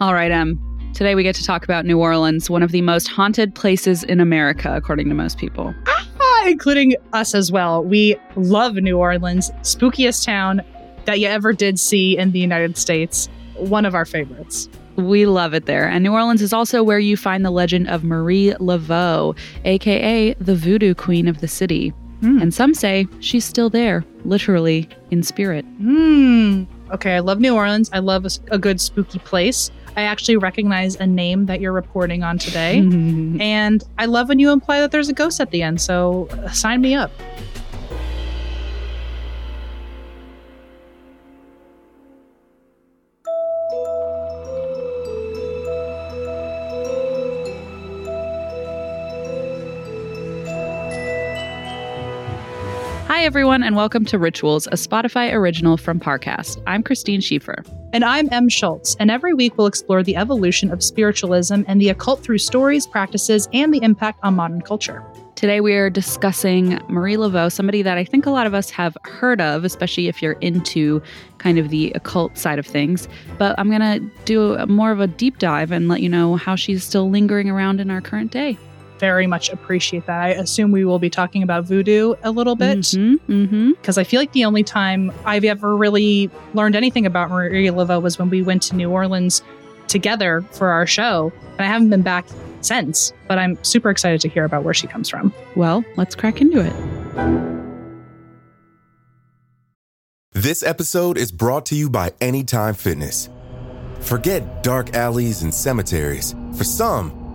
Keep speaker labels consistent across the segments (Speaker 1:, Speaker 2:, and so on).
Speaker 1: All right, Em. Today we get to talk about New Orleans, one of the most haunted places in America, according to most people.
Speaker 2: Ah, including us as well. We love New Orleans, spookiest town that you ever did see in the United States. One of our favorites.
Speaker 1: We love it there. And New Orleans is also where you find the legend of Marie Laveau, aka the voodoo queen of the city.
Speaker 2: Mm.
Speaker 1: And some say she's still there, literally in spirit.
Speaker 2: Hmm. Okay, I love New Orleans. I love a good spooky place. I actually recognize a name that you're reporting on today. and I love when you imply that there's a ghost at the end. So sign me up.
Speaker 1: Hi, everyone, and welcome to Rituals, a Spotify original from Parcast. I'm Christine Schieffer.
Speaker 2: And I'm Em Schultz, and every week we'll explore the evolution of spiritualism and the occult through stories, practices, and the impact on modern culture.
Speaker 1: Today we are discussing Marie Laveau, somebody that I think a lot of us have heard of, especially if you're into kind of the occult side of things. But I'm going to do a, more of a deep dive and let you know how she's still lingering around in our current day.
Speaker 2: Very much appreciate that. I assume we will be talking about voodoo a little bit.
Speaker 1: Mm-hmm, mm-hmm.
Speaker 2: because I feel like the only time I've ever really learned anything about Maria Laveau was when we went to New Orleans together for our show, and I haven't been back since. But I'm super excited to hear about where she comes from.
Speaker 1: Well, let's crack into it.
Speaker 3: This episode is brought to you by Anytime Fitness. Forget dark alleys and cemeteries. For some,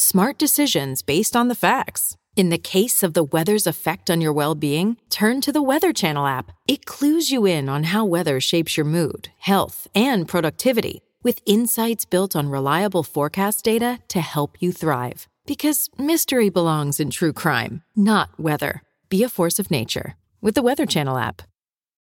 Speaker 4: Smart decisions based on the facts. In the case of the weather's effect on your well being, turn to the Weather Channel app. It clues you in on how weather shapes your mood, health, and productivity, with insights built on reliable forecast data to help you thrive. Because mystery belongs in true crime, not weather. Be a force of nature with the Weather Channel app.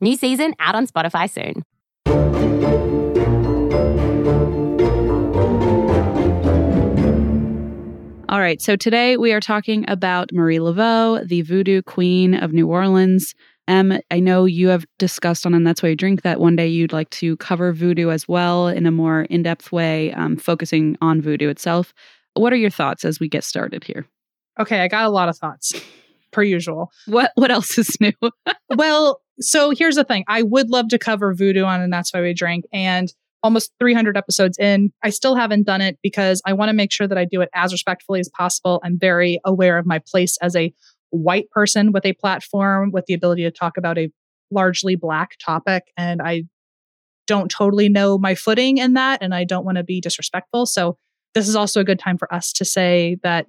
Speaker 5: New season out on Spotify soon.
Speaker 1: All right, so today we are talking about Marie Laveau, the voodoo queen of New Orleans. Em, I know you have discussed on And That's Why You Drink that one day you'd like to cover voodoo as well in a more in depth way, um, focusing on voodoo itself. What are your thoughts as we get started here?
Speaker 2: Okay, I got a lot of thoughts, per usual.
Speaker 1: What what else is new?
Speaker 2: well, so here's the thing I would love to cover voodoo on, and that's why we drink. And almost 300 episodes in, I still haven't done it because I want to make sure that I do it as respectfully as possible. I'm very aware of my place as a white person with a platform with the ability to talk about a largely black topic. And I don't totally know my footing in that. And I don't want to be disrespectful. So this is also a good time for us to say that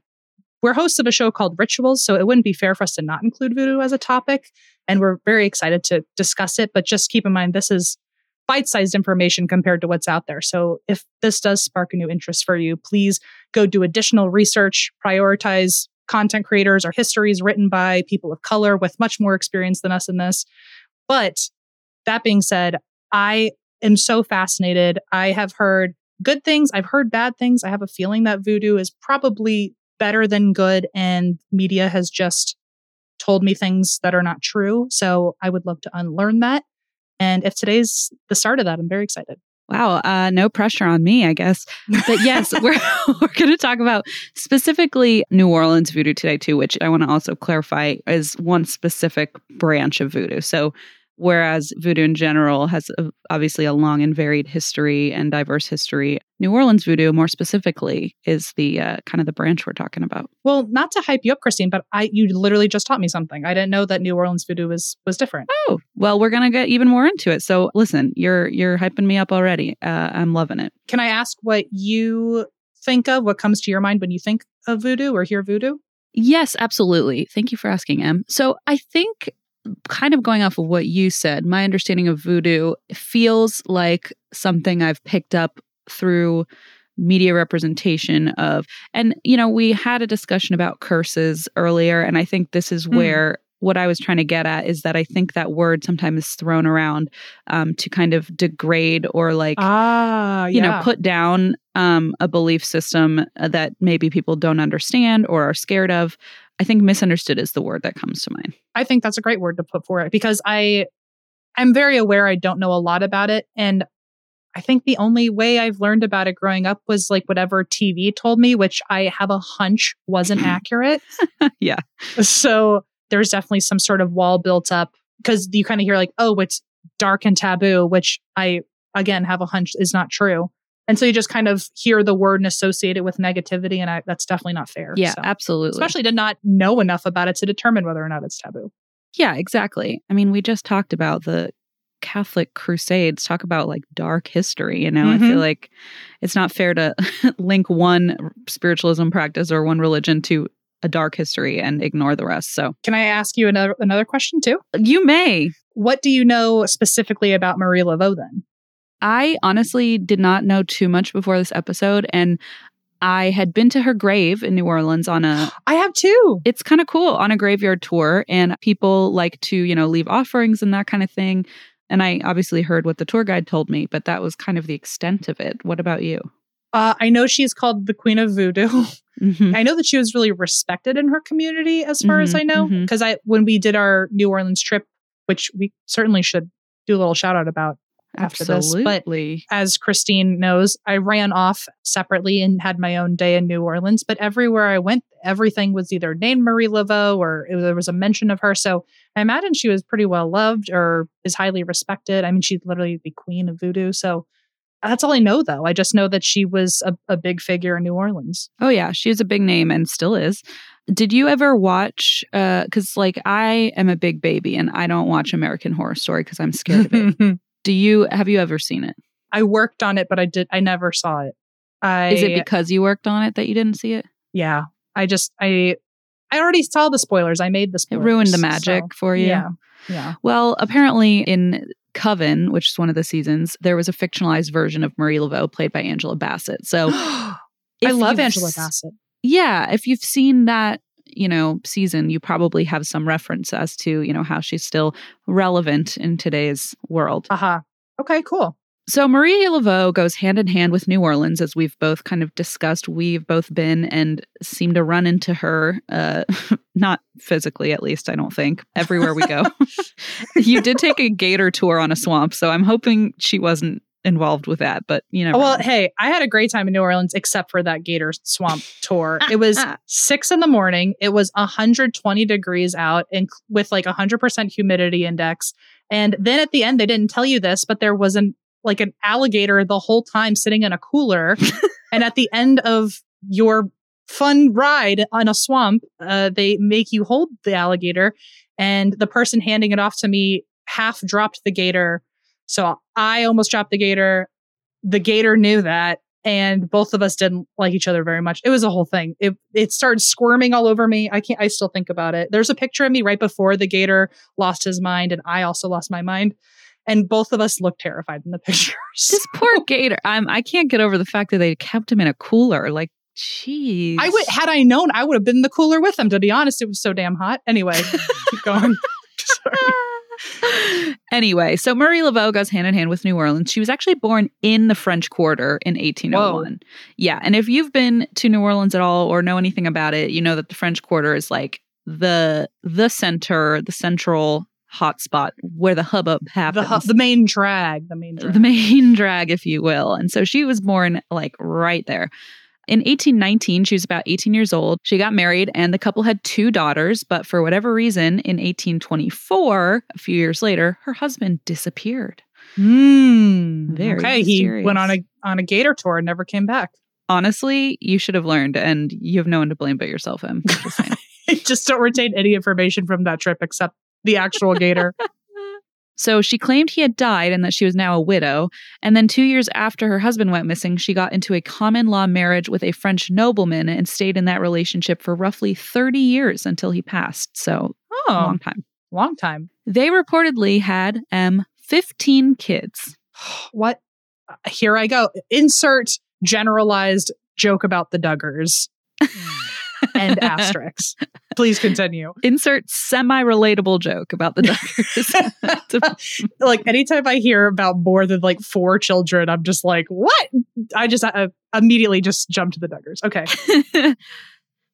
Speaker 2: we're hosts of a show called Rituals. So it wouldn't be fair for us to not include voodoo as a topic. And we're very excited to discuss it. But just keep in mind, this is bite sized information compared to what's out there. So if this does spark a new interest for you, please go do additional research, prioritize content creators or histories written by people of color with much more experience than us in this. But that being said, I am so fascinated. I have heard good things, I've heard bad things. I have a feeling that voodoo is probably better than good, and media has just told me things that are not true. So I would love to unlearn that. And if today's the start of that, I'm very excited.
Speaker 1: Wow, uh, no pressure on me, I guess. But yes, we're we're going to talk about specifically New Orleans voodoo today too, which I want to also clarify is one specific branch of voodoo. So whereas voodoo in general has a, obviously a long and varied history and diverse history. New Orleans voodoo, more specifically, is the uh, kind of the branch we're talking about.
Speaker 2: Well, not to hype you up, Christine, but I you literally just taught me something. I didn't know that New Orleans voodoo was was different.
Speaker 1: Oh, well, we're gonna get even more into it. So listen, you're you're hyping me up already. Uh, I'm loving it.
Speaker 2: Can I ask what you think of? What comes to your mind when you think of voodoo or hear voodoo?
Speaker 1: Yes, absolutely. Thank you for asking, Em. So I think kind of going off of what you said, my understanding of voodoo feels like something I've picked up through media representation of and you know we had a discussion about curses earlier and i think this is
Speaker 2: Mm.
Speaker 1: where what i was trying to get at is that i think that word sometimes is thrown around um, to kind of degrade or like
Speaker 2: Ah,
Speaker 1: you know put down um, a belief system uh, that maybe people don't understand or are scared of i think misunderstood is the word that comes to mind
Speaker 2: I think that's a great word to put for it because I I'm very aware I don't know a lot about it and I think the only way I've learned about it growing up was like whatever TV told me, which I have a hunch wasn't accurate.
Speaker 1: Yeah.
Speaker 2: So there's definitely some sort of wall built up because you kind of hear like, oh, it's dark and taboo, which I again have a hunch is not true. And so you just kind of hear the word and associate it with negativity, and I, that's definitely not fair.
Speaker 1: yeah
Speaker 2: So-
Speaker 1: absolutely
Speaker 2: especially to not know enough about it to determine whether or not it's taboo.
Speaker 1: Yeah, exactly. I mean, we just talked about the Catholic Crusades, talk about like dark history. You know, I
Speaker 2: Mhm.
Speaker 1: feel like it's not fair to link one spiritualism practice or one religion to a dark history and ignore the rest. So
Speaker 2: Can I ask you another another question too?
Speaker 1: you may.
Speaker 2: What do you know specifically about Marie Laveau then?
Speaker 1: I honestly did not know too much before this episode. And I had been to her grave in New Orleans on a
Speaker 2: I have two.
Speaker 1: it's kind of cool on a graveyard tour and people like to you know leave offerings and that kind of thing and i obviously heard what the tour guide told me but that was kind of the extent of it what about you
Speaker 2: Uh, I know she's called the Queen of Voodoo.
Speaker 1: Mhm.
Speaker 2: I know that she was really respected in her community, as far as
Speaker 1: Mhm,
Speaker 2: I know, because I when we did our New Orleans trip, which we certainly should do a little shout out about after this. But as Christine knows, I ran off separately and had my own day in New Orleans. But everywhere I went, everything was either named Marie Laveau or it, there was a mention of her. So I imagine she was pretty well loved or is highly respected. I mean, she's literally the queen of voodoo. So that's all I know, though. I just know that she was a, a big figure in New Orleans.
Speaker 1: oh yeah she was a big name and still is did you ever watch uh because like i am a big baby and i don't watch american horror story because i'm scared of it do you have you ever seen it
Speaker 2: I worked on it, but I did. I never saw it. I
Speaker 1: is it because you worked on it that you didn't see it
Speaker 2: yeah. I just I I already saw the spoilers. I made the
Speaker 1: it ruined the magic
Speaker 2: so,
Speaker 1: for you
Speaker 2: Yeah. Yeah.
Speaker 1: Well, apparently in Coven, which is one of the seasons, there was a fictionalized version of Marie Laveau played by Angela Bassett. So
Speaker 2: I love Angela Bassett.
Speaker 1: Yeah, if you've seen that, you know, season, you probably have some reference as to, you know, how she's still relevant in today's world.
Speaker 2: Aha. Okay, cool.
Speaker 1: So Marie Laveau goes hand in hand with New Orleans, as we've both kind of discussed. We've both been and seem to run into her, uh, not physically at least, I don't think, everywhere we go. you did take a gator tour on a swamp, so I'm hoping she wasn't involved with that, but you know.
Speaker 2: Well, hey, I had a great time in New Orleans except for that Gator Swamp tour. It was six in the morning. It was 120 degrees out and with like 100% humidity index. And then at the end, they didn't tell you this, but there was an like an alligator the whole time sitting in a cooler. and at the end of your fun ride on a swamp, uh, they make you hold the alligator. And the person handing it off to me half dropped the gator. So I almost dropped the gator. The gator knew that. And both of us didn't like each other very much. It was a whole thing. It it started squirming all over me. I can't. I still think about it. There's a picture of me right before the gator lost his mind, and I also lost my mind. And both of us looked terrified in the pictures.
Speaker 1: this poor gator. I'm I can't get over the fact that they kept him in a cooler. Like, jeez.
Speaker 2: I would had I known, I would have been in the cooler with them. To be honest, it was so damn hot. Anyway, keep going. Sorry.
Speaker 1: Anyway, so Marie Laveau goes hand in hand with New Orleans. She was actually born in the French Quarter in 1801. Yeah, and if you've been to New Orleans at all or know anything about it, you know that the French Quarter is like the the center, the central hotspot where the hubbub
Speaker 2: The,
Speaker 1: happens.
Speaker 2: hu- the main drag, the main drag.
Speaker 1: the main drag, if you will. And so she was born like right there. In 1819, she was about 18 years old. She got married and the couple had two daughters, but for whatever reason, in 1824, a few years later, her husband disappeared.
Speaker 2: Mm,
Speaker 1: Very
Speaker 2: okay, he went on a on a gator tour and never came back.
Speaker 1: Honestly, you should have learned, and you have no one to blame but yourself, Em. Just.
Speaker 2: Just don't retain any information from that trip except the actual gator.
Speaker 1: So she claimed he had died and that she was now a widow. And then two years after her husband went missing, she got into a common law marriage with a French nobleman and stayed in that relationship for roughly 30 years until he passed. So, a
Speaker 2: Oh,
Speaker 1: long time.
Speaker 2: long time.
Speaker 1: They reportedly had M 15 kids.
Speaker 2: What? Uh, Here I go. Insert generalized joke about the Duggars and asterisks. Please continue.
Speaker 1: Insert semi relatable joke about the Duggars.
Speaker 2: like anytime I hear about more than like four children, I'm just like, what? I just uh, immediately just jump to the Duggars. Okay.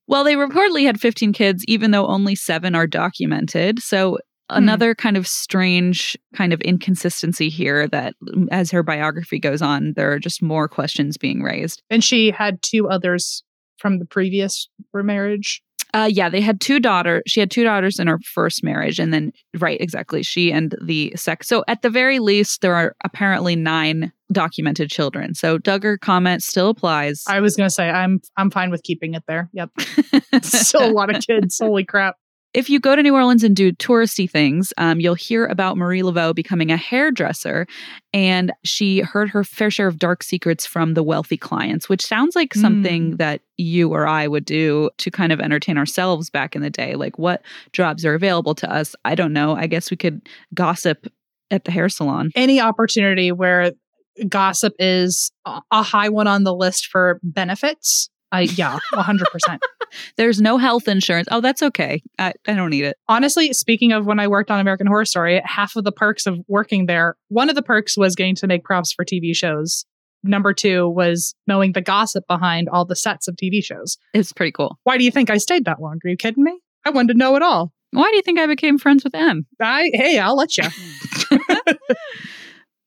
Speaker 1: well, they reportedly had 15 kids, even though only seven are documented. So, another kind of strange kind of inconsistency here that as her biography goes on, there are just more questions being raised.
Speaker 2: And she had two others from the previous marriage.
Speaker 1: Uh, yeah, they had two daughters. She had two daughters in her first marriage, and then right, exactly, she and the sex. So at the very least, there are apparently nine documented children. So Duggar comment still applies.
Speaker 2: I was gonna say I'm I'm fine with keeping it there. Yep. Still a lot of kids. Holy crap.
Speaker 1: If you go to New Orleans and do touristy things, um, you'll hear about Marie Laveau becoming a hairdresser, and she heard her fair share of dark secrets from the wealthy clients, which sounds like something that you or I would do to kind of entertain ourselves back in the day. Like, what jobs are available to us? I don't know. I guess we could gossip at the hair salon.
Speaker 2: Any opportunity where gossip is a high one on the list for benefits. I yeah, 100%.
Speaker 1: There's no health insurance. Oh, that's okay. I, I don't need it.
Speaker 2: Honestly, speaking of when I worked on American Horror Story, half of the perks of working there, one of the perks was getting to make props for TV shows. Number two was knowing the gossip behind all the sets of TV shows.
Speaker 1: It's pretty cool.
Speaker 2: Why do you think I stayed that long? Are you kidding me? I wanted to know it all.
Speaker 1: Why do you think I became friends with Em?
Speaker 2: I hey, I'll let you.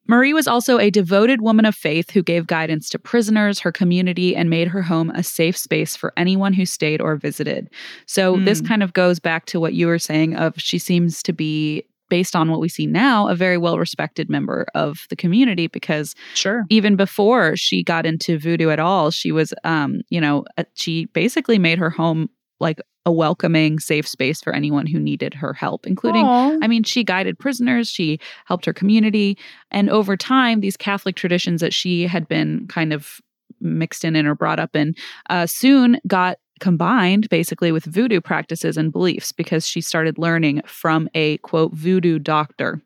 Speaker 1: Marie was also a devoted woman of faith who gave guidance to prisoners, her community, and made her home a safe space for anyone who stayed or visited. So, this
Speaker 2: Mm.
Speaker 1: kind of goes back to what you were saying of she seems to be based on what we see now a very well respected member of the community because
Speaker 2: Sure.
Speaker 1: even before she got into voodoo at all she was um you know uh, she basically made her home like a welcoming safe space for anyone who needed her help including
Speaker 2: Aw.
Speaker 1: I mean, she guided prisoners, she helped her community. And over time, these Catholic traditions that she had been kind of mixed in and or brought up in uh, soon got combined basically with voodoo practices and beliefs because she started learning from a quote voodoo doctor.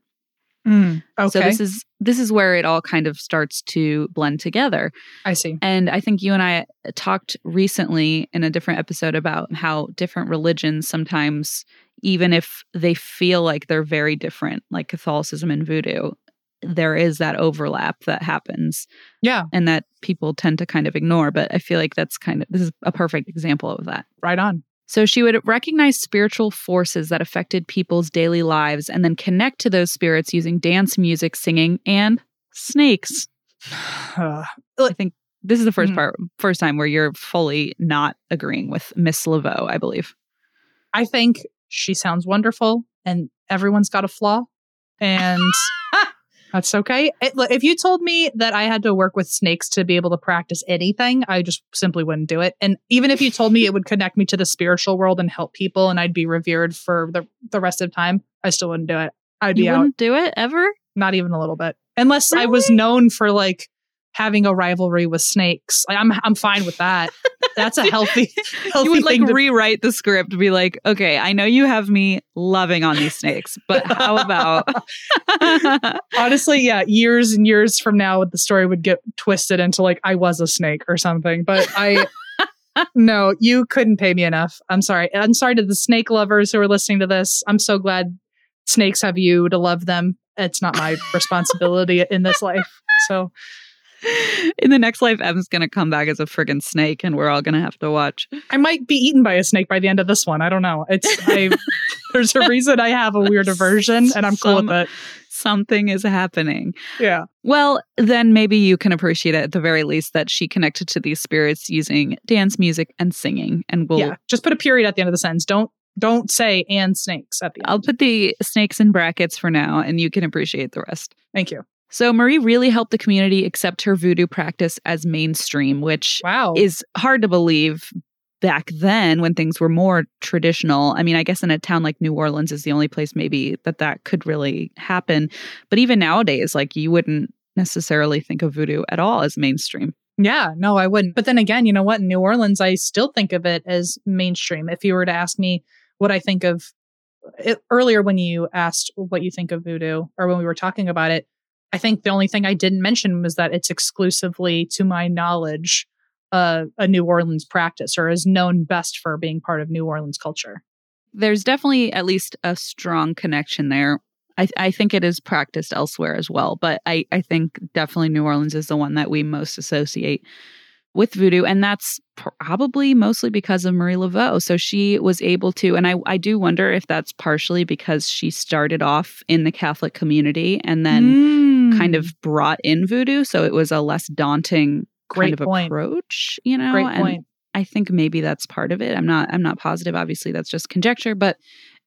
Speaker 2: Mm, okay.
Speaker 1: So this is this is where it all kind of starts to blend together.
Speaker 2: I see.
Speaker 1: And I think you and I talked recently in a different episode about how different religions sometimes, even if they feel like they're very different, like Catholicism and voodoo, there is that overlap that happens
Speaker 2: Yeah,
Speaker 1: and that people tend to kind of ignore. But I feel like that's kind of, this is a perfect example of that.
Speaker 2: right on.
Speaker 1: So she would recognize spiritual forces that affected people's daily lives and then connect to those spirits using dance, music, singing, and snakes. I think this is the 1st
Speaker 2: Mhm.
Speaker 1: part, first time where you're fully not agreeing with Miss Laveau, I believe.
Speaker 2: I think she sounds wonderful, and everyone's got a flaw, and that's okay. It- look, if you told me that I had to work with snakes to be able to practice anything, I just simply wouldn't do it. And even if you told me it would connect me to the spiritual world and help people, and I'd be revered for the the rest of time, I still wouldn't do it. I'd be
Speaker 1: You
Speaker 2: out,
Speaker 1: wouldn't do it ever?
Speaker 2: not even a little bit, unless I was known for like having a rivalry with snakes. Like, I'm I'm fine with that. That's a healthy healthy
Speaker 1: you would like
Speaker 2: to
Speaker 1: rewrite the script, be like, okay, I know you have me loving on these snakes, but how about?
Speaker 2: Honestly, yeah, years and years from now, the story would get twisted into like I was a snake or something. But I, no, you couldn't pay me enough. I'm sorry. I'm sorry to the snake lovers who are listening to this. I'm so glad snakes have you to love them. It's not my responsibility in this life. So
Speaker 1: In the next life, Em's going to come back as a friggin' snake and we're all going to have to watch.
Speaker 2: I might be eaten by a snake by the end of this one. I don't know. It's I, there's a reason I have a weird aversion and I'm cool
Speaker 1: Some-
Speaker 2: with it.
Speaker 1: Something is happening.
Speaker 2: Yeah.
Speaker 1: Well, then maybe you can appreciate it at the very least that she connected to these spirits using dance music and singing. And we'll
Speaker 2: yeah. Just put a period at the end of the sentence. Don't don't say and snakes at the end.
Speaker 1: I'll put the snakes in brackets for now and you can appreciate the rest.
Speaker 2: Thank you.
Speaker 1: So Marie really helped the community accept her voodoo practice as mainstream, which
Speaker 2: Wow.
Speaker 1: is hard to believe back then when things were more traditional. I mean, I guess in a town like New Orleans is the only place maybe that that could really happen. But even nowadays, like you wouldn't necessarily think of voodoo at all as mainstream.
Speaker 2: Yeah, no, I wouldn't. But then again, you know what? In New Orleans, I still think of it as mainstream. If you were to ask me what I think of it, earlier when you asked what you think of voodoo or when we were talking about it, I think the only thing I didn't mention was that it's exclusively, to my knowledge, uh, a New Orleans practice or is known best for being part of New Orleans culture.
Speaker 1: There's definitely at least a strong connection there. I, I think it is practiced elsewhere as well, but I, I think definitely New Orleans is the one that we most associate with voodoo. And that's probably mostly because of Marie Laveau. So she was able to, and I, I do wonder if that's partially because she started off in the Catholic community and then kind mm. of brought in voodoo. So it was a less daunting
Speaker 2: Great
Speaker 1: kind of
Speaker 2: point.
Speaker 1: approach, you know?
Speaker 2: great
Speaker 1: and
Speaker 2: point.
Speaker 1: I think maybe that's part of it. I'm not I'm not positive. Obviously, that's just conjecture, but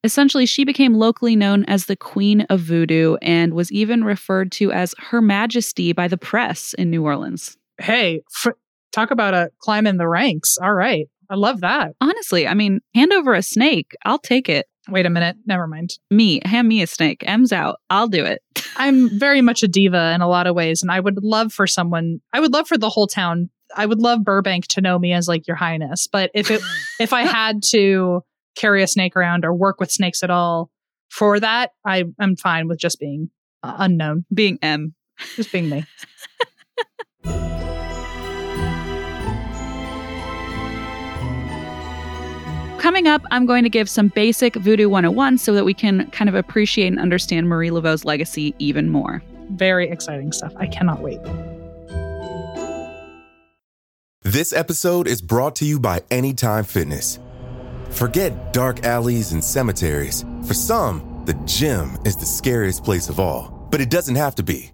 Speaker 1: essentially she became locally known as the Queen of Voodoo and was even referred to as Her Majesty by the press in New Orleans.
Speaker 2: Hey, f- talk about uh, a climb in the ranks. All right. I love that.
Speaker 1: Honestly, I mean, hand over a snake, I'll take it.
Speaker 2: Wait a minute. Never mind.
Speaker 1: Me, hand me a snake. Em's out. I'll do it.
Speaker 2: I'm very much a diva in a lot of ways, and I would love for someone. I would love for the whole town. I would love Burbank to know me as like Your Highness. But if it, if I had to carry a snake around or work with snakes at all for that, I am fine with just being uh, unknown,
Speaker 1: Being M.
Speaker 2: just being me.
Speaker 1: Coming up, I'm going to give some basic Voodoo 101 so that we can kind of appreciate and understand Marie Laveau's legacy even more.
Speaker 2: Very exciting stuff. I cannot wait.
Speaker 3: This episode is brought to you by Anytime Fitness. Forget dark alleys and cemeteries. For some, the gym is the scariest place of all, but it doesn't have to be.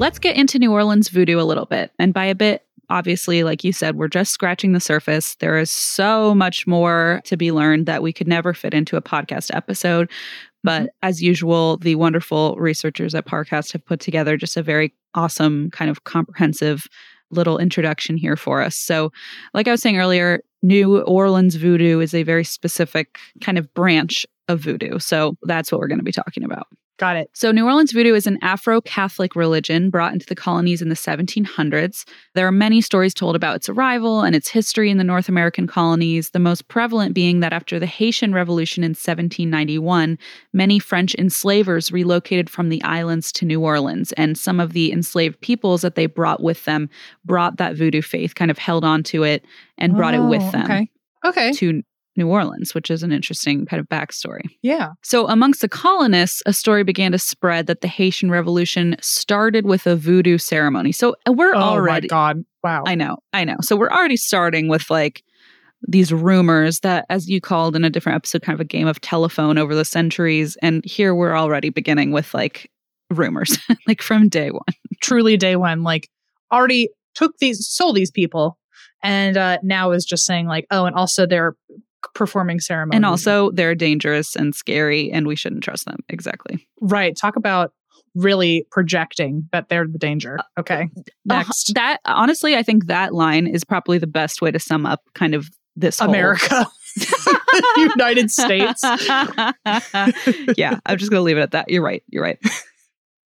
Speaker 1: Let's get into New Orleans voodoo a little bit. And by a bit, obviously, like you said, we're just scratching the surface. There is so much more to be learned that we could never fit into a podcast episode. But mm-hmm. as usual, the wonderful researchers at Parcast have put together just a very awesome, kind of comprehensive little introduction here for us. So, like I was saying earlier, New Orleans voodoo is a very specific kind of branch of voodoo. So, that's what we're going to be talking about.
Speaker 2: Got it.
Speaker 1: So, New Orleans voodoo is an Afro Catholic religion brought into the colonies in the 1700s. There are many stories told about its arrival and its history in the North American colonies, the most prevalent being that after the Haitian Revolution in 1791, many French enslavers relocated from the islands to New Orleans, and some of the enslaved peoples that they brought with them brought that voodoo faith, kind of held on to it and brought it with
Speaker 2: Oh,
Speaker 1: them
Speaker 2: Okay. Okay.
Speaker 1: to New Orleans, which is an interesting kind of backstory.
Speaker 2: Yeah.
Speaker 1: So, amongst the colonists, a story began to spread that the Haitian Revolution started with a voodoo ceremony. So, uh, we're
Speaker 2: Oh
Speaker 1: already,
Speaker 2: my God. Wow.
Speaker 1: I know, I know. So, we're already starting with like these rumors that, as you called in a different episode, kind of a game of telephone over the centuries. And here we're already beginning with like rumors, like from day one.
Speaker 2: Truly day one, like already took these, sold these people, and uh, now is just saying like, oh, and also they're performing ceremony.
Speaker 1: And also, they're dangerous and scary, and we shouldn't trust them. Exactly.
Speaker 2: right. Talk about really projecting that they're the danger. Okay, next,
Speaker 1: Uh, that honestly, I think that line is probably the best way to sum up kind of this
Speaker 2: America, United States.
Speaker 1: yeah, I'm just going to leave it at that. You're right. You're right.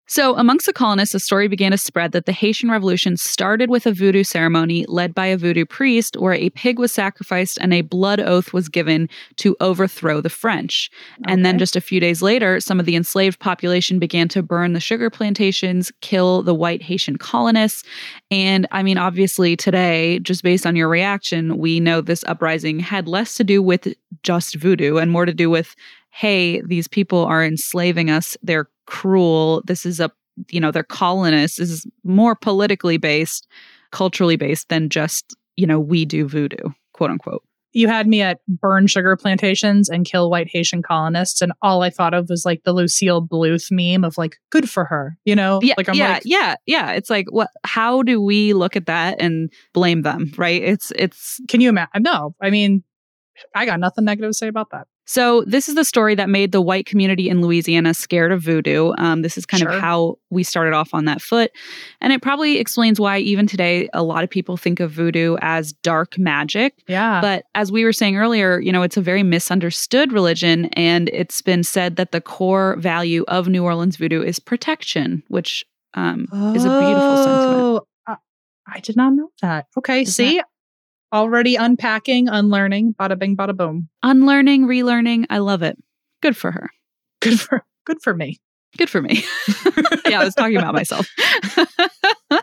Speaker 1: So, amongst the colonists, a story began to spread that the Haitian Revolution started with a voodoo ceremony led by a voodoo priest where a pig was sacrificed and a blood oath was given to overthrow the French. And then, just a few days later, some of the enslaved population began to burn the sugar plantations, kill the white Haitian colonists. And I mean, obviously, today, just based on your reaction, we know this uprising had less to do with just voodoo and more to do with hey, these people are enslaving us. They're cruel. This is a, you know, they're colonists. This is more politically based, culturally based than just, you know, we do voodoo, quote unquote.
Speaker 2: you had me at burn sugar plantations and kill white Haitian colonists, and all I thought of was like the Lucille Bluth meme of like, good for her, you know?
Speaker 1: Yeah,
Speaker 2: like I'm
Speaker 1: yeah,
Speaker 2: like,
Speaker 1: yeah, yeah. It's like, what? How do we look at that and blame them? Right? It's it's
Speaker 2: can you imagine? No, I mean, I got nothing negative to say about that.
Speaker 1: So, this is the story that made the white community in Louisiana scared of voodoo. Um, this is kind
Speaker 2: Sure.
Speaker 1: of how we started off on that foot. And it probably explains why, even today, a lot of people think of voodoo as dark magic.
Speaker 2: Yeah.
Speaker 1: But as we were saying earlier, you know, it's a very misunderstood religion. And it's been said that the core value of New Orleans voodoo is protection, which um, is a beautiful sentiment.
Speaker 2: Oh, I, I did not know that. Okay,
Speaker 1: Is
Speaker 2: see, already unpacking, unlearning, bada bing, bada boom.
Speaker 1: Unlearning, relearning, I love it. Good for her.
Speaker 2: Good for good for me.
Speaker 1: Good for me. yeah, I was talking about myself.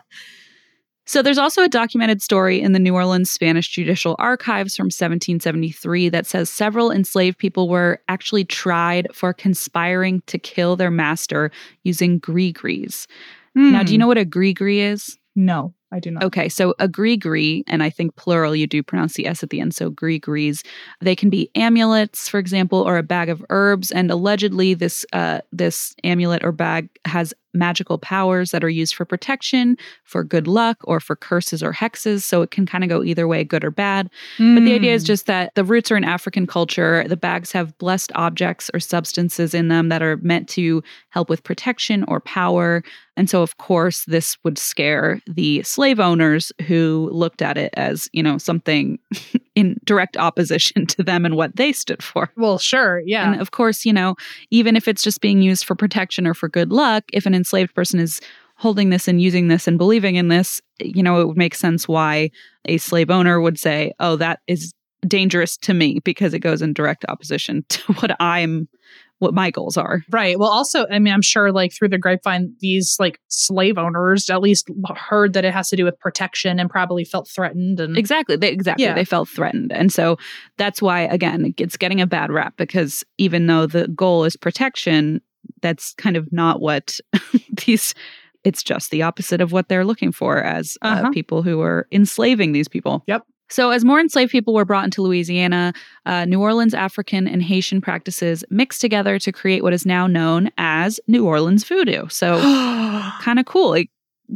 Speaker 1: so there's also a documented story in the New Orleans Spanish Judicial Archives from 1773 that says several enslaved people were actually tried for conspiring to kill their master using gris-gris. Now, do you know what a gris-gris is?
Speaker 2: Hmm. No, I do not.
Speaker 1: Okay, so a gris-gris, and I think plural, you do pronounce the S at the end, so gris-gris. They can be amulets, for example, or a bag of herbs. And allegedly, this uh, this amulet or bag has magical powers that are used for protection, for good luck, or for curses or hexes. So it can kind of go either way, good or bad. But the idea is
Speaker 2: Mm.
Speaker 1: just that the roots are in African culture. The bags have blessed objects or substances in them that are meant to help with protection or power. And so, of course, this would scare the slave owners who looked at it as, you know, something in direct opposition to them and what they stood for.
Speaker 2: Well, sure, yeah.
Speaker 1: And of course, you know, even if it's just being used for protection or for good luck, if an enslaved person is holding this and using this and believing in this, you know, it would make sense why a slave owner would say, oh, that is dangerous to me because it goes in direct opposition to what I'm, what my goals are.
Speaker 2: Right. Well, also, I mean, I'm sure like through the grapevine, these like slave owners at least heard that it has to do with protection and probably felt threatened. And
Speaker 1: Exactly. They, exactly.
Speaker 2: Yeah.
Speaker 1: They felt threatened. And so that's why, again, it's getting a bad rap because even though the goal is protection, that's kind of not what these, it's just the opposite of what they're looking for as uh,
Speaker 2: Uh-huh.
Speaker 1: people who are enslaving these people.
Speaker 2: Yep.
Speaker 1: So, as more enslaved people were brought into Louisiana, uh, New Orleans African and Haitian practices mixed together to create what is now known as New Orleans voodoo. So, kind of cool. It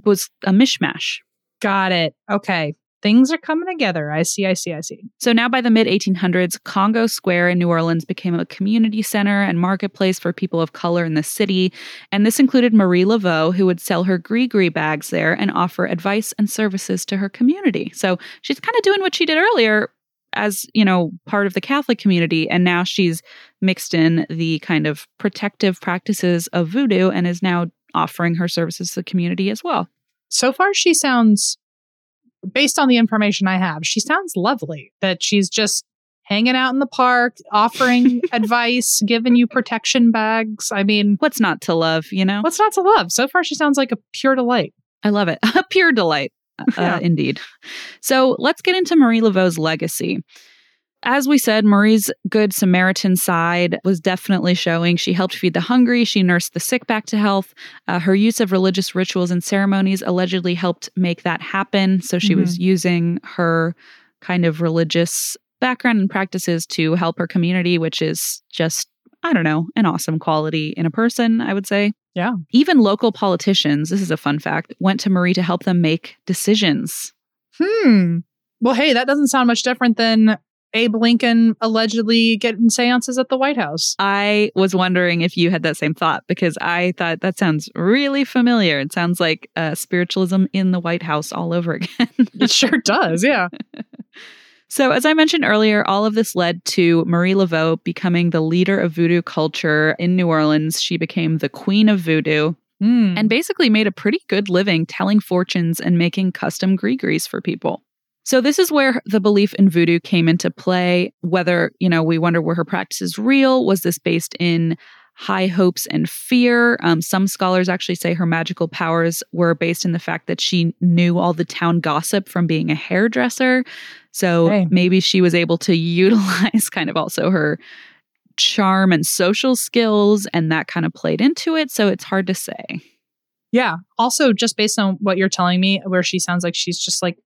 Speaker 1: was a mishmash.
Speaker 2: got it. Okay. Things are coming together. I see. I see. I see.
Speaker 1: So now by the mid 1800s, Congo Square in New Orleans became a community center and marketplace for people of color in the city. And this included Marie Laveau, who would sell her gris-gris bags there and offer advice and services to her community. So she's kind of doing what she did earlier as, you know, part of the Catholic community. And now she's mixed in the kind of protective practices of voodoo and is now offering her services to the community as well.
Speaker 2: So far, she sounds, based on the information I have, she sounds lovely. That she's just hanging out in the park, offering advice, giving you protection bags. I mean,
Speaker 1: What's not to love, you know?
Speaker 2: what's not to love? So far, she sounds like a pure delight.
Speaker 1: I love it. A pure delight. Uh,
Speaker 2: Yeah.
Speaker 1: Indeed. So let's get into Marie Laveau's legacy. As we said, Marie's good Samaritan side was definitely showing. She helped feed the hungry. She nursed the sick back to health. Uh, her use of religious rituals and ceremonies allegedly helped make that happen. So she was using her kind of religious background and practices to help her community, which is just I don't know, an awesome quality in a person, I would say.
Speaker 2: Yeah.
Speaker 1: Even local politicians, this is a fun fact, went to Marie to help them make decisions.
Speaker 2: Hmm. Well, hey, that doesn't sound much different than Abe Lincoln allegedly getting seances at the White House.
Speaker 1: I was wondering if you had that same thought because I thought that sounds really familiar. It sounds like uh, spiritualism in the White House all over again.
Speaker 2: it sure does, yeah.
Speaker 1: So, as I mentioned earlier, all of this led to Marie Laveau becoming the leader of voodoo culture in New Orleans. She became the queen of voodoo
Speaker 2: Mm.
Speaker 1: and basically made a pretty good living telling fortunes and making custom gris-gris for people. So this is where the belief in voodoo came into play. Whether, you know, we wonder were her practices real? Was this based in high hopes and fear? Um, some scholars actually say her magical powers were based in the fact that she knew all the town gossip from being a hairdresser. So
Speaker 2: Hey.
Speaker 1: maybe she was able to utilize kind of also her charm and social skills, and that kind of played into it. So it's hard to say.
Speaker 2: Yeah. Also, just based on what you're telling me, where she sounds like she's just like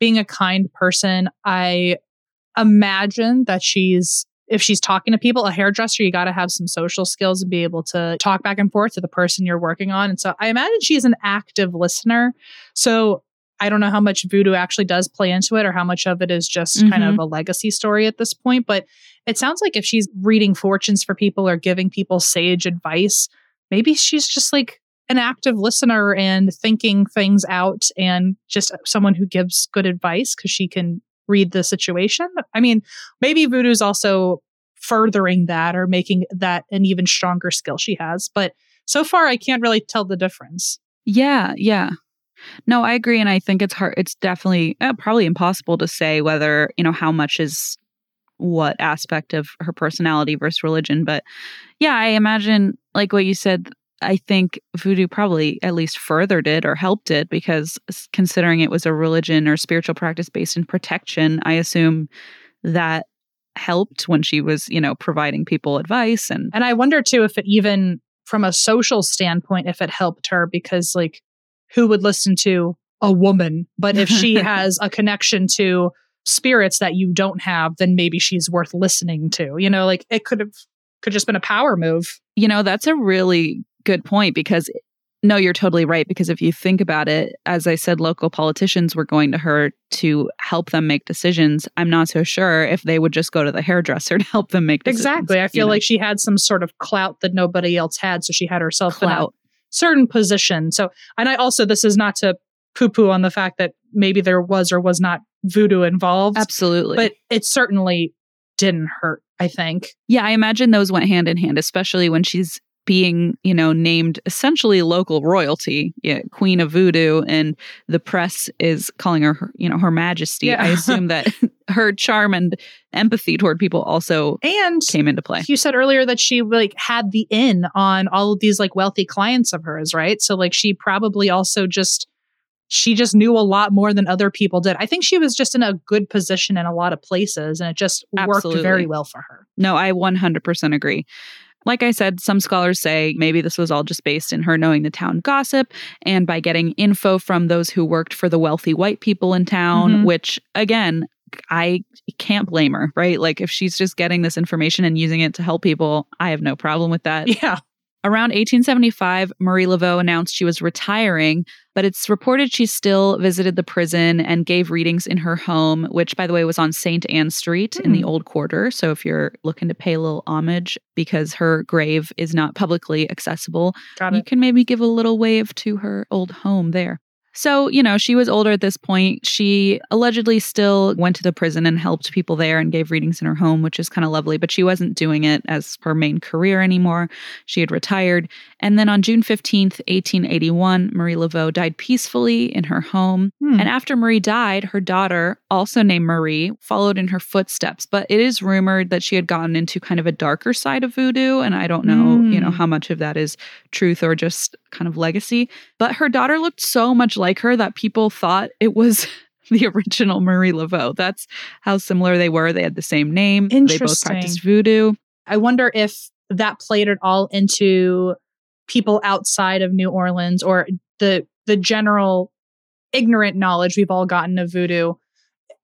Speaker 2: being a kind person, I imagine that she's, if she's talking to people, a hairdresser, you got to have some social skills and be able to talk back and forth to the person you're working on. And so I imagine she's an active listener. So I don't know how much voodoo actually does play into it or how much of it is just kind
Speaker 1: Mhm.
Speaker 2: of a legacy story at this point. But it sounds like if she's reading fortunes for people or giving people sage advice, maybe she's just like an active listener and thinking things out and just someone who gives good advice because she can read the situation. I mean, maybe voodoo's also furthering that or making that an even stronger skill she has. But so far, I can't really tell the difference.
Speaker 1: Yeah, yeah. No, I agree. And I think it's hard. It's definitely uh, probably impossible to say whether, you know, how much is what aspect of her personality versus religion. But yeah, I imagine, like what you said, I think voodoo probably at least furthered it or helped it because considering it was a religion or spiritual practice based in protection, I assume that helped when she was, you know, providing people advice and
Speaker 2: And I wonder too if it even from a social standpoint, if it helped her because like who would listen to a woman? But if she has a connection to spirits that you don't have, then maybe she's worth listening to. You know, like it could have could just been a power move.
Speaker 1: You know, that's a really good point because no, you're totally right. Because if you think about it, as I said, local politicians were going to her to help them make decisions. I'm not so sure if they would just go to the hairdresser to help them make decisions.
Speaker 2: Exactly. I feel
Speaker 1: know?
Speaker 2: like she had some sort of clout that nobody else had. So she had herself in a
Speaker 1: clout.
Speaker 2: certain position. So, and I also, this is not to poo poo on the fact that maybe there was or was not voodoo involved,
Speaker 1: Absolutely.
Speaker 2: but it certainly didn't hurt, I think.
Speaker 1: yeah, I imagine those went hand in hand, especially when she's being, you know, named essentially local royalty, yeah, queen of voodoo, and the press is calling her, you know, her majesty.
Speaker 2: Yeah.
Speaker 1: I assume that her charm and empathy toward people also
Speaker 2: And
Speaker 1: came into play.
Speaker 2: you said earlier that she like had the in on all of these like wealthy clients of hers, right? So like she probably also just she just knew a lot more than other people did. I think she was just in a good position in a lot of places and it just
Speaker 1: Absolutely.
Speaker 2: worked very well for her.
Speaker 1: No, I 100% agree. Like I said, some scholars say maybe this was all just based in her knowing the town gossip and by getting info from those who worked for the wealthy white people in town,
Speaker 2: Mhm.
Speaker 1: which again, I can't blame her, right? Like if she's just getting this information and using it to help people, I have no problem with that.
Speaker 2: Yeah.
Speaker 1: Around 1875, Marie Laveau announced she was retiring, but it's reported she still visited the prison and gave readings in her home, which, by the way, was on St. Ann Street in the
Speaker 2: Hmm.
Speaker 1: Old Quarter. So if you're looking to pay a little homage because her grave is not publicly accessible, you can maybe give a little wave to her old home there. So, you know, she was older at this point. She allegedly still went to the prison and helped people there and gave readings in her home, which is kind of lovely, but she wasn't doing it as her main career anymore. She had retired. And then on June 15th, 1881, Marie Laveau died peacefully in her home.
Speaker 2: Hmm.
Speaker 1: And after Marie died, her daughter, also named Marie, followed in her footsteps. But it is rumored that she had gotten into kind of a darker side of voodoo. And I don't know, you know,
Speaker 2: Mm.
Speaker 1: how much of that is truth or just kind of legacy. But her daughter looked so much like her that people thought it was the original Marie Laveau. That's how similar they were. They had the same name. They both practiced voodoo.
Speaker 2: I wonder if that played at all into people outside of New Orleans or the the general ignorant knowledge we've all gotten of voodoo.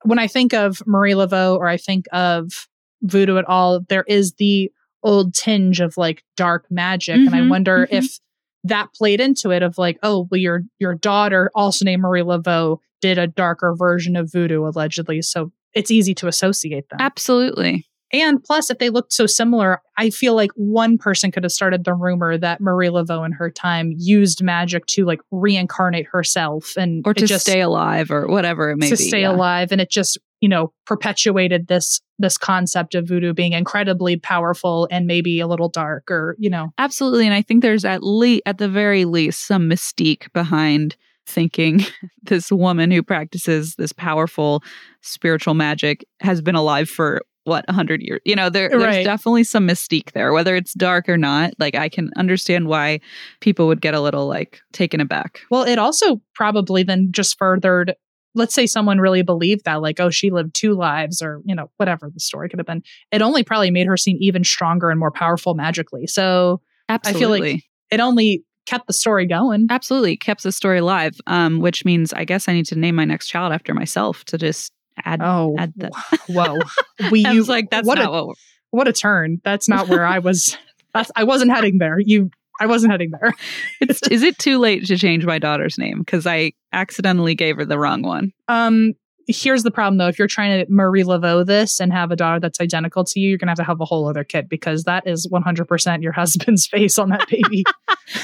Speaker 2: When I think of Marie Laveau or I think of voodoo at all, there is the old tinge of like dark magic. And I
Speaker 1: Mhm,
Speaker 2: wonder
Speaker 1: mhm.
Speaker 2: if that played into it of like, oh, well, your your daughter, also named Marie Laveau, did a darker version of voodoo allegedly. So it's easy to associate them.
Speaker 1: Absolutely.
Speaker 2: And plus, if they looked so similar, I feel like one person could have started the rumor that Marie Laveau in her time used magic to like reincarnate herself and
Speaker 1: Or to
Speaker 2: just,
Speaker 1: stay alive or whatever it may
Speaker 2: to
Speaker 1: be.
Speaker 2: To stay
Speaker 1: yeah.
Speaker 2: alive. And it just, you know, perpetuated this this concept of voodoo being incredibly powerful and maybe a little dark or, you know.
Speaker 1: Absolutely. And I think there's at least at the very least some mystique behind thinking this woman who practices this powerful spiritual magic has been alive for what 100 years you know there, there's
Speaker 2: Right.
Speaker 1: definitely some mystique there whether it's dark or not like i can understand why people would get a little like taken aback
Speaker 2: Well, it also probably then just furthered let's say someone really believed that like oh she lived two lives or you know whatever the story could have been it only probably made her seem even stronger and more powerful magically. So
Speaker 1: absolutely
Speaker 2: feel like it only kept the story going.
Speaker 1: Absolutely kept the story alive um which means i guess i need to name my next child after myself to just add
Speaker 2: oh
Speaker 1: add the
Speaker 2: whoa we
Speaker 1: i was like that's
Speaker 2: what
Speaker 1: not
Speaker 2: a,
Speaker 1: what
Speaker 2: what a turn. That's not where i was that's i wasn't heading there. You i wasn't heading there
Speaker 1: It's, is it too late to change my daughter's name? Because I accidentally gave her the wrong one.
Speaker 2: um here's the problem though if you're trying to marie laveau this and have a daughter that's identical to you you're gonna have to have a whole other kid because that is 100% your husband's face on that baby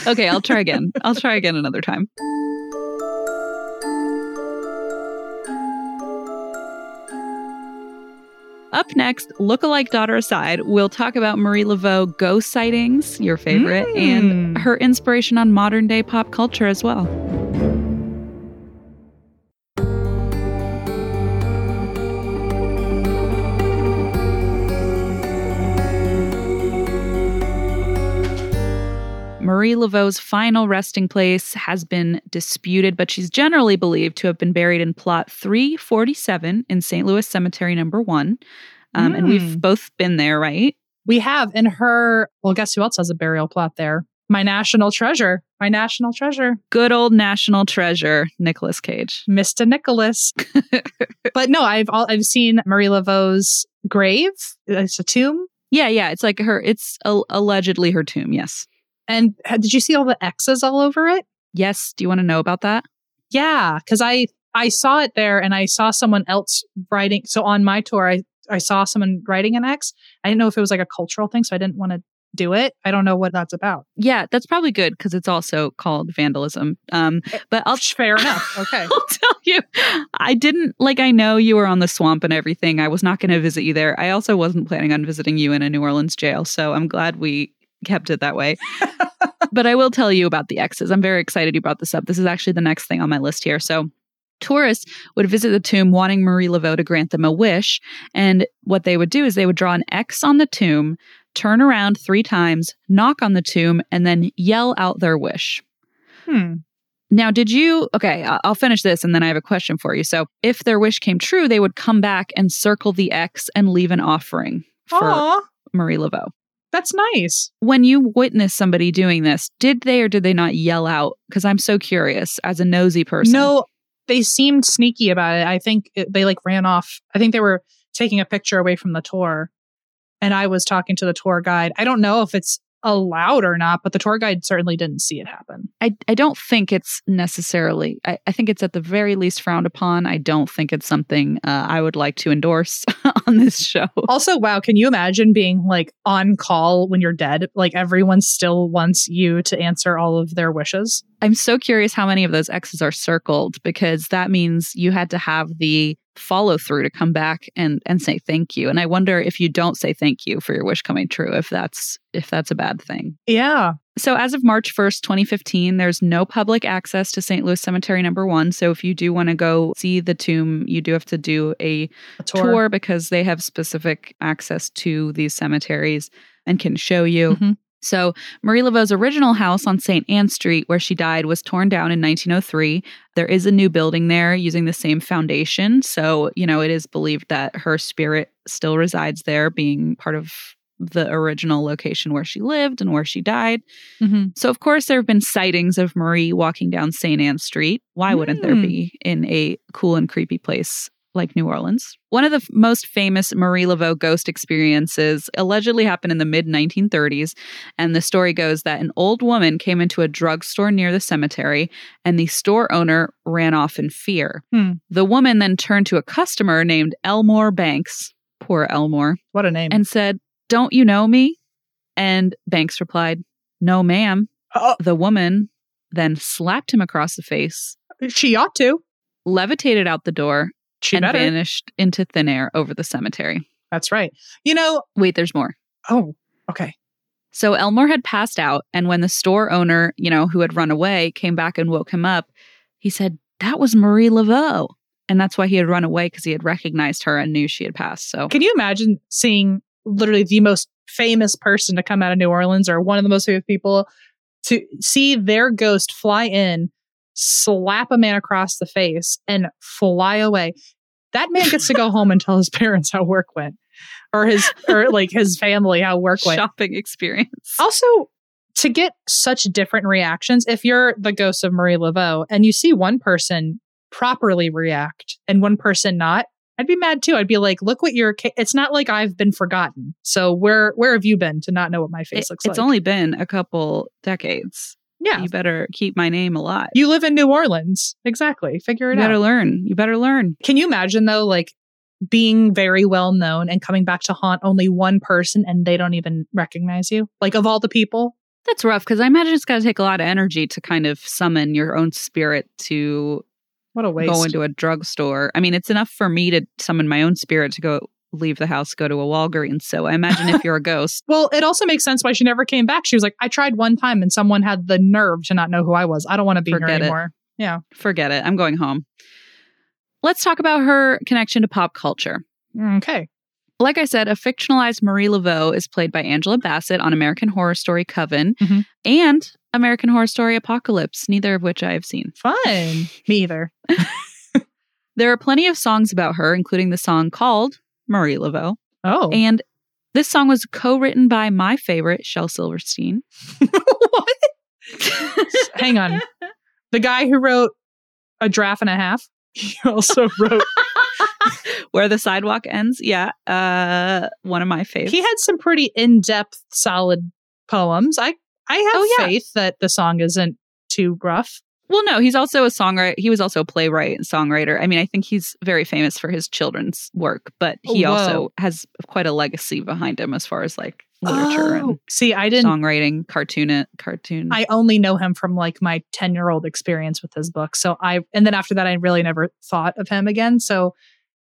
Speaker 1: Okay, I'll try again. I'll try again another time. Up next, lookalike daughter aside, we'll talk about Marie Laveau ghost sightings, your favorite, and
Speaker 2: Mm.
Speaker 1: her inspiration on modern day pop culture as well. Marie Laveau's final resting place has been disputed, but she's generally believed to have been buried in plot 347 in St. Louis Cemetery number one. Um, And we've
Speaker 2: Mm.
Speaker 1: both been there, right?
Speaker 2: we have in her well guess who else has a burial plot there my national treasure my national treasure
Speaker 1: Good old national treasure, Nicolas Cage.
Speaker 2: mr nicholas but no i've all, i've seen marie laveau's grave it's a tomb
Speaker 1: Yeah, yeah. It's like her, it's a- allegedly her tomb. Yes.
Speaker 2: And did you see all the x's all over it
Speaker 1: Yes. Do you want to know about that?
Speaker 2: Yeah, because I I saw it there, and I saw someone else writing. So on my tour, I I saw someone writing an X. I didn't know if it was like a cultural thing, so I didn't want to do it. I don't know what that's about.
Speaker 1: Yeah, that's probably good because it's also called vandalism. Um, but I'll
Speaker 2: Fair enough. Okay.
Speaker 1: I'll tell you, I didn't like. I know you were on the swamp and everything. I was not going to visit you there. I also wasn't planning on visiting you in a New Orleans jail. So I'm glad we kept it that way. but I will tell you about the X's. I'm very excited you brought this up. This is actually the next thing on my list here. So tourists would visit the tomb wanting Marie Laveau to grant them a wish. And what they would do is they would draw an X on the tomb, turn around three times, knock on the tomb, and then yell out their wish.
Speaker 2: Hmm.
Speaker 1: Now, did you? Okay, I'll finish this and then I have a question for you. So, if their wish came true, they would come back and circle the X and leave an offering for
Speaker 2: Aw,
Speaker 1: Marie Laveau.
Speaker 2: That's nice.
Speaker 1: When you witness somebody doing this, did they or did they not yell out? Because I'm so curious as a nosy person.
Speaker 2: No, they seemed sneaky about it. I think it, they like ran off. I think they were taking a picture away from the tour, and I was talking to the tour guide. I don't know if it's allowed or not, but the tour guide certainly didn't see it happen.
Speaker 1: I, I don't think it's necessarily, I, I think it's at the very least frowned upon. I don't think it's something uh, I would like to endorse on this show.
Speaker 2: Also, wow, can you imagine being like on call when you're dead? Like everyone still wants you to answer all of their wishes.
Speaker 1: I'm so curious how many of those X's are circled because that means you had to have the follow through to come back and and say thank you. And I wonder if you don't say thank you for your wish coming true, if that's if that's a bad thing.
Speaker 2: Yeah.
Speaker 1: So as of March 1st, 2015, there's no public access to St. Louis Cemetery number 1. So if you do want to go see the tomb, you do have to do a
Speaker 2: A tour.
Speaker 1: tour because they have specific access to these cemeteries and can show you.
Speaker 2: Mhm.
Speaker 1: So, Marie Laveau's original house on St. Ann Street, where she died, was torn down in 1903. There is a new building there using the same foundation. So, you know, it is believed that her spirit still resides there, being part of the original location where she lived and where she died.
Speaker 2: Mhm.
Speaker 1: So, of course, there have been sightings of Marie walking down St. Ann Street. Why wouldn't there
Speaker 2: Hmm.
Speaker 1: be in a cool and creepy place like New Orleans. One of the most famous Marie Laveau ghost experiences allegedly happened in the mid 1930s. And the story goes that an old woman came into a drugstore near the cemetery and the store owner ran off in fear.
Speaker 2: Hmm.
Speaker 1: The woman then turned to a customer named Elmore Banks, poor Elmore,
Speaker 2: What a name.
Speaker 1: and said, Don't you know me? And Banks replied, No, ma'am.
Speaker 2: Oh.
Speaker 1: The woman then slapped him across the face,
Speaker 2: she ought to.
Speaker 1: levitated out the door,
Speaker 2: She
Speaker 1: and
Speaker 2: better.
Speaker 1: vanished into thin air over the cemetery.
Speaker 2: That's right. You know,
Speaker 1: Wait, there's more.
Speaker 2: oh, okay.
Speaker 1: So Elmore had passed out, and when the store owner, you know, who had run away, came back and woke him up, he said, That was Marie Laveau. And that's why he had run away because he had recognized her and knew she had passed. So
Speaker 2: Can you imagine seeing literally the most famous person to come out of New Orleans or one of the most famous people to see their ghost fly in, slap a man across the face, and fly away? That man gets to go home and tell his parents how work went, or his or like his family how work went.
Speaker 1: shopping experience.
Speaker 2: Also, to get such different reactions, if you're the ghost of Marie Laveau and you see one person properly react and one person not, I'd be mad too. I'd be like, look what you're. Ca-. It's not like I've been forgotten. So where where have you been to not know what my face
Speaker 1: It-
Speaker 2: looks
Speaker 1: it's
Speaker 2: like?
Speaker 1: It's only been a couple decades.
Speaker 2: Yeah.
Speaker 1: You better keep my name alive.
Speaker 2: You live in New Orleans, exactly. Figure it out.
Speaker 1: You better learn. You better learn.
Speaker 2: Can you imagine though, like being very well known and coming back to haunt only one person and they don't even recognize you? Like of all the people,
Speaker 1: That's rough because I imagine it's got to take a lot of energy to kind of summon your own spirit to
Speaker 2: what a waste.
Speaker 1: go into a drugstore. I mean, it's enough for me to summon my own spirit to go leave the house, go to a Walgreens. So I imagine if you're a ghost,
Speaker 2: Well, it also makes sense why she never came back. She was like, I tried one time and someone had the nerve to not know who I was. I don't want to be
Speaker 1: Forget
Speaker 2: here
Speaker 1: it.
Speaker 2: anymore. Yeah.
Speaker 1: forget it. I'm going home. Let's talk about her connection to pop culture.
Speaker 2: Okay.
Speaker 1: Like I said, a fictionalized Marie Laveau is played by Angela Bassett on American Horror Story Coven
Speaker 2: Mhm.
Speaker 1: and American Horror Story Apocalypse, neither of which I have seen.
Speaker 2: Fun. Me either.
Speaker 1: There are plenty of songs about her, including the song called Marie Laveau.
Speaker 2: Oh.
Speaker 1: And this song was co written by my favorite, Shel Silverstein.
Speaker 2: what? Hang on. The guy who wrote A Giraffe and a Half, he also wrote,
Speaker 1: Where the Sidewalk Ends. Yeah. Uh, one of my favorites.
Speaker 2: he had some pretty in depth, solid poems. I, I have
Speaker 1: Oh, yeah.
Speaker 2: faith that the song isn't too rough.
Speaker 1: Well, no, he's also a songwriter. He was also a playwright and songwriter. I mean, I think he's very famous for his children's work, but oh, he
Speaker 2: Whoa.
Speaker 1: also has quite a legacy behind him as far as like literature
Speaker 2: Oh. See, I didn't.
Speaker 1: and songwriting, cartoon, uh, cartoon.
Speaker 2: I only know him from like my 10 year old experience with his book. So I, and then after that, I really never thought of him again. So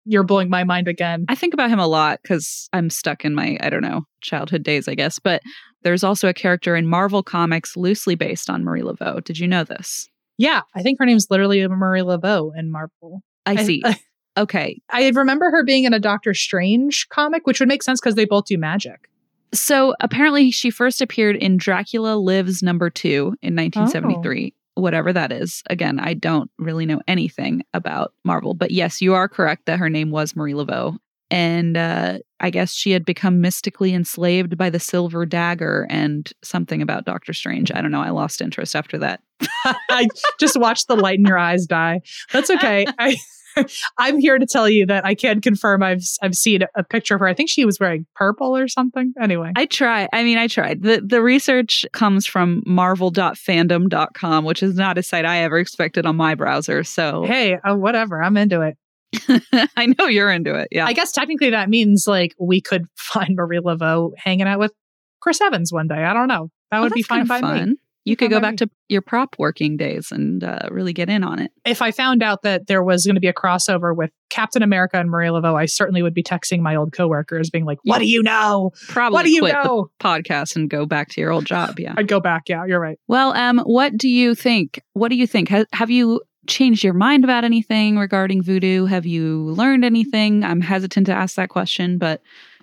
Speaker 2: you're blowing my mind again.
Speaker 1: I think about him a lot because I'm stuck in my, I don't know, childhood days, I guess. But there's also a character in Marvel Comics loosely based on Marie Laveau. Did you know this?
Speaker 2: Yeah. I think her name's literally Marie Laveau in Marvel.
Speaker 1: I see.
Speaker 2: I,
Speaker 1: okay.
Speaker 2: I remember her being in a Doctor Strange comic, which would make sense because they both do magic.
Speaker 1: So apparently she first appeared in Dracula Lives number two in 1973. Whatever that is. Again, I don't really know anything about Marvel, but yes, you are correct that her name was Marie Laveau. And uh, I guess she had become mystically enslaved by the silver dagger and something about Doctor Strange. I don't know. I lost interest after that.
Speaker 2: I just watched the light in your eyes die. That's okay. I, I'm here to tell you that I can confirm I've I've seen a picture of her. I think she was wearing purple or something. Anyway,
Speaker 1: I try. I mean, I tried. The the research comes from marvel.fandom.com, which is not a site I ever expected on my browser. So
Speaker 2: hey, uh, whatever. I'm into it.
Speaker 1: I know you're into it. Yeah.
Speaker 2: I guess technically that means like we could find Marie Laveau hanging out with Chris Evans one day. I don't know. That
Speaker 1: Oh,
Speaker 2: would be fine by
Speaker 1: fun.
Speaker 2: me.
Speaker 1: You could go back
Speaker 2: me.
Speaker 1: to your prop working days and uh, really get in on it.
Speaker 2: If I found out that there was going to be a crossover with Captain America and Marie Laveau, I certainly would be texting my old coworkers, being like, "What do you know?
Speaker 1: Probably
Speaker 2: What do you
Speaker 1: quit
Speaker 2: know?"
Speaker 1: the podcast and go back to your old job. Yeah.
Speaker 2: I'd go back. Yeah, you're right.
Speaker 1: Well, um, what do you think? What do you think? Have, have you changed your mind about anything regarding voodoo? Have you learned anything? I'm hesitant to ask that question, but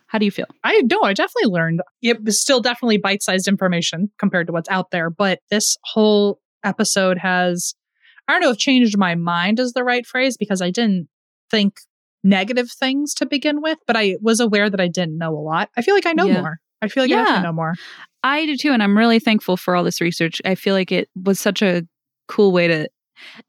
Speaker 1: how do you feel?
Speaker 2: I know. I definitely learned. It was still definitely bite sized information compared to what's out there, but this whole episode has, I don't know if changed my mind is the right phrase because I didn't think negative things to begin with, but I was aware that I didn't know a lot. I feel like I know
Speaker 1: Yeah.
Speaker 2: more. I feel like I
Speaker 1: Yeah.
Speaker 2: definitely know more.
Speaker 1: I do too, and I'm really thankful for all this research. I feel like it was such a cool way to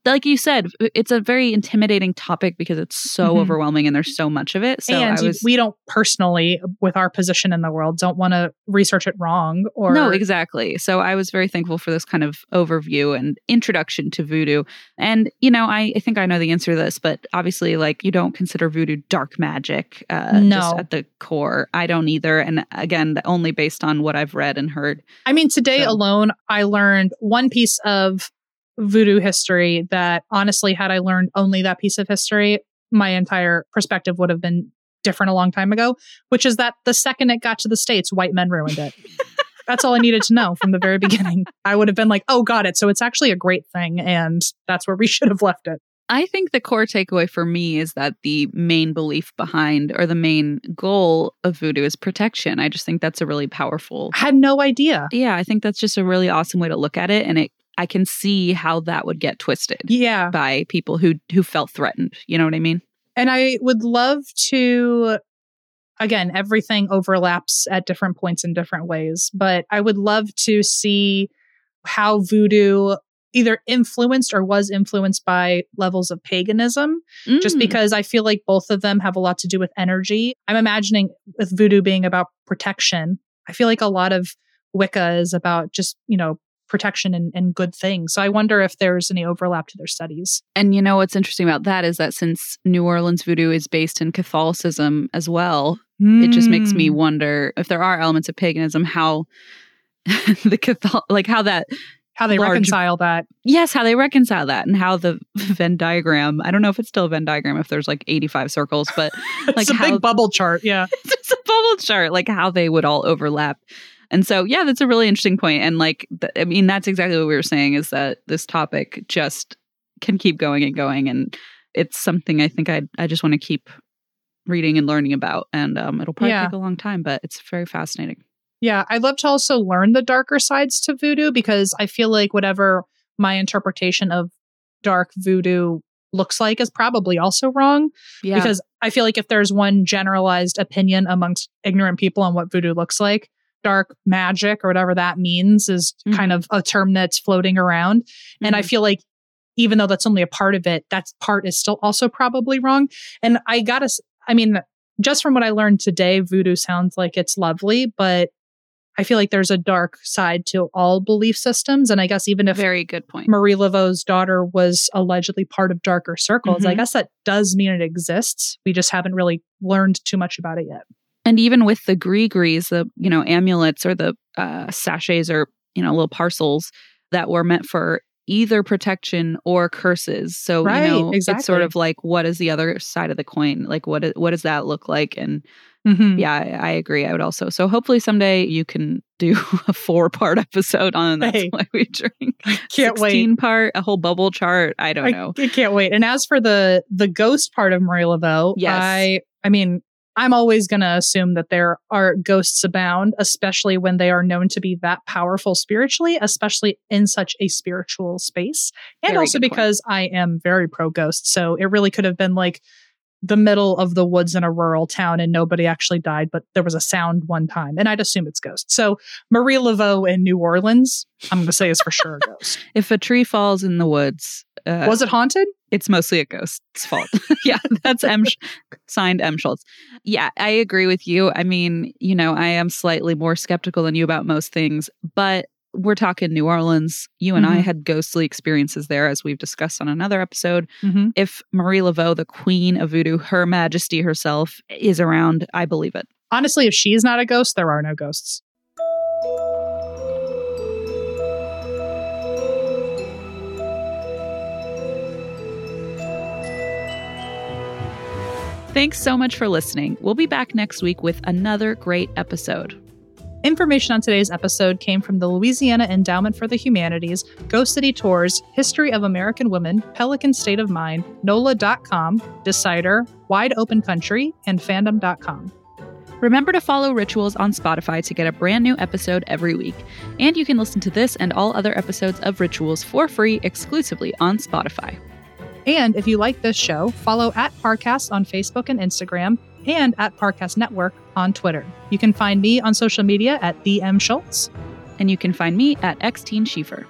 Speaker 1: like you said, it's a very intimidating topic because it's so
Speaker 2: Mhm.
Speaker 1: overwhelming and there's so much of it. So
Speaker 2: and
Speaker 1: I was
Speaker 2: we don't personally, with our position in the world, don't want to research it wrong or
Speaker 1: no, exactly. So I was very thankful for this kind of overview and introduction to voodoo. And you know, I, I think I know the answer to this, but obviously, like you don't consider voodoo dark magic. Uh,
Speaker 2: No.
Speaker 1: just at the core, I don't either. And again, only based on what I've read and heard.
Speaker 2: I mean, today
Speaker 1: So-
Speaker 2: alone, I learned one piece of voodoo history that honestly, had I learned only that piece of history, my entire perspective would have been different a long time ago, which is that the second it got to the States, white men ruined it. that's all I needed to know from the very beginning. I would have been like, oh, got it. So it's actually a great thing. And that's where we should have left it.
Speaker 1: I think the core takeaway for me is that the main belief behind or the main goal of voodoo is protection. I just think that's a really powerful.
Speaker 2: I had no idea.
Speaker 1: Yeah, I think that's just a really awesome way to look at it and it I can see how that would get twisted
Speaker 2: Yeah.
Speaker 1: by people who who felt threatened. You know what I mean?
Speaker 2: And I would love to, again, everything overlaps at different points in different ways, but I would love to see how voodoo either influenced or was influenced by levels of paganism, just
Speaker 1: Mm.
Speaker 2: because I feel like both of them have a lot to do with energy. I'm imagining with voodoo being about protection, I feel like a lot of Wicca is about just, you know, protection and, and good things. So I wonder if there's any overlap to their studies.
Speaker 1: And you know what's interesting about that is that since New Orleans voodoo is based in Catholicism as well, it just makes me
Speaker 2: Mm.
Speaker 1: wonder if there are elements of paganism, how the Catholic, like how that,
Speaker 2: how they
Speaker 1: large-
Speaker 2: reconcile that.
Speaker 1: yes, how they reconcile that and how the Venn diagram, I don't know if it's still a Venn diagram if there's like 85 circles, but
Speaker 2: It's
Speaker 1: Like
Speaker 2: a
Speaker 1: how-
Speaker 2: big bubble chart. Yeah.
Speaker 1: it's a bubble chart, like how they would all overlap. And so, yeah, that's a really interesting point. And like, th- I mean, that's exactly what we were saying is that this topic just can keep going and going. And it's something I think I I just want to keep reading and learning about. And um, it'll probably
Speaker 2: Yeah.
Speaker 1: take a long time, but it's very fascinating.
Speaker 2: Yeah, I'd love to also learn the darker sides to voodoo because I feel like whatever my interpretation of dark voodoo looks like is probably also wrong
Speaker 1: Yeah.
Speaker 2: because I feel like if there's one generalized opinion amongst ignorant people on what voodoo looks like, dark magic or whatever that means is
Speaker 1: Mhm.
Speaker 2: kind of a term that's floating around. And I
Speaker 1: Mhm.
Speaker 2: feel like even though that's only a part of it, that part is still also probably wrong. And I gotta, I mean, just from what I learned today, voodoo sounds like it's lovely, but I feel like there's a dark side to all belief systems. And I guess even if
Speaker 1: very good point.
Speaker 2: Marie Laveau's daughter was allegedly part of darker circles, I
Speaker 1: Mhm.
Speaker 2: guess that does mean it exists. We just haven't really learned too much about it yet.
Speaker 1: And even with the gris-gris, the you know amulets or the uh, sachets or you know little parcels that were meant for either protection or curses. So
Speaker 2: Right,
Speaker 1: you know it's sort of like what is the other side of the coin? Like what is, what does that look like? And
Speaker 2: Mhm.
Speaker 1: yeah, I, I agree. I would also so hopefully someday you can do a four-part episode on that's
Speaker 2: Hey.
Speaker 1: why we drink.
Speaker 2: Can't wait.
Speaker 1: 16 part, a whole bubble chart. I don't
Speaker 2: I,
Speaker 1: know.
Speaker 2: I can't wait. And as for the the ghost part of Marie Laveau,
Speaker 1: Yes.
Speaker 2: I I mean, I'm always going to assume that there are ghosts abound, especially when they are known to be that powerful spiritually, especially in such a spiritual space. And
Speaker 1: Very
Speaker 2: also
Speaker 1: good point.
Speaker 2: because I am very pro ghost. So it really could have been like the middle of the woods in a rural town and nobody actually died, but there was a sound one time. And I'd assume it's ghosts. So Marie Laveau in New Orleans, I'm going to say is for sure a ghost.
Speaker 1: If a tree falls in the woods, uh,
Speaker 2: Was it haunted?
Speaker 1: it's mostly a ghost's fault. yeah, that's M. Signed M. Schulz. Yeah, I agree with you. I mean, you know, I am slightly more skeptical than you about most things, but we're talking New Orleans. You and I
Speaker 2: Mhm.
Speaker 1: had ghostly experiences there, as we've discussed on another episode.
Speaker 2: Mm-hmm.
Speaker 1: If Marie Laveau, the queen of voodoo, Her Majesty herself, is around, I believe it.
Speaker 2: Honestly, if she's not a ghost, there are no ghosts.
Speaker 1: Thanks so much for listening. We'll be back next week with another great episode.
Speaker 2: Information on today's episode came from the Louisiana Endowment for the Humanities, Ghost City Tours, History of American Women, Pelican State of Mind, NOLA.com, Decider, Wide Open Country, and Fandom.com.
Speaker 1: Remember to follow Rituals on Spotify to get a brand new episode every week. And you can listen to this and all other episodes of Rituals for free exclusively on Spotify.
Speaker 2: And if you like this show, follow at Parcast on Facebook and Instagram and at Parcast Network on Twitter. You can find me on social media at DM Schulz.
Speaker 1: And you can find me at Xteen Schiefer.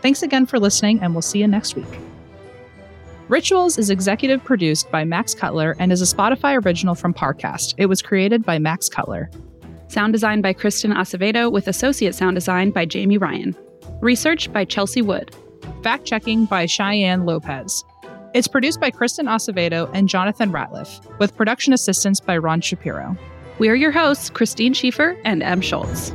Speaker 2: Thanks again for listening, and we'll see you next week. Rituals is executive produced by Max Cutler and is a Spotify original from Parcast. It was created by Max Cutler.
Speaker 1: Sound design by Kristen Acevedo with associate sound design by Jamie Ryan. Research by Chelsea Wood.
Speaker 2: Fact checking by Cheyenne Lopez. It's produced by Kristen Acevedo and Jonathan Ratliff, with production assistance by Ron Shapiro.
Speaker 1: We are your hosts, Christine Schiefer and Em Schulz.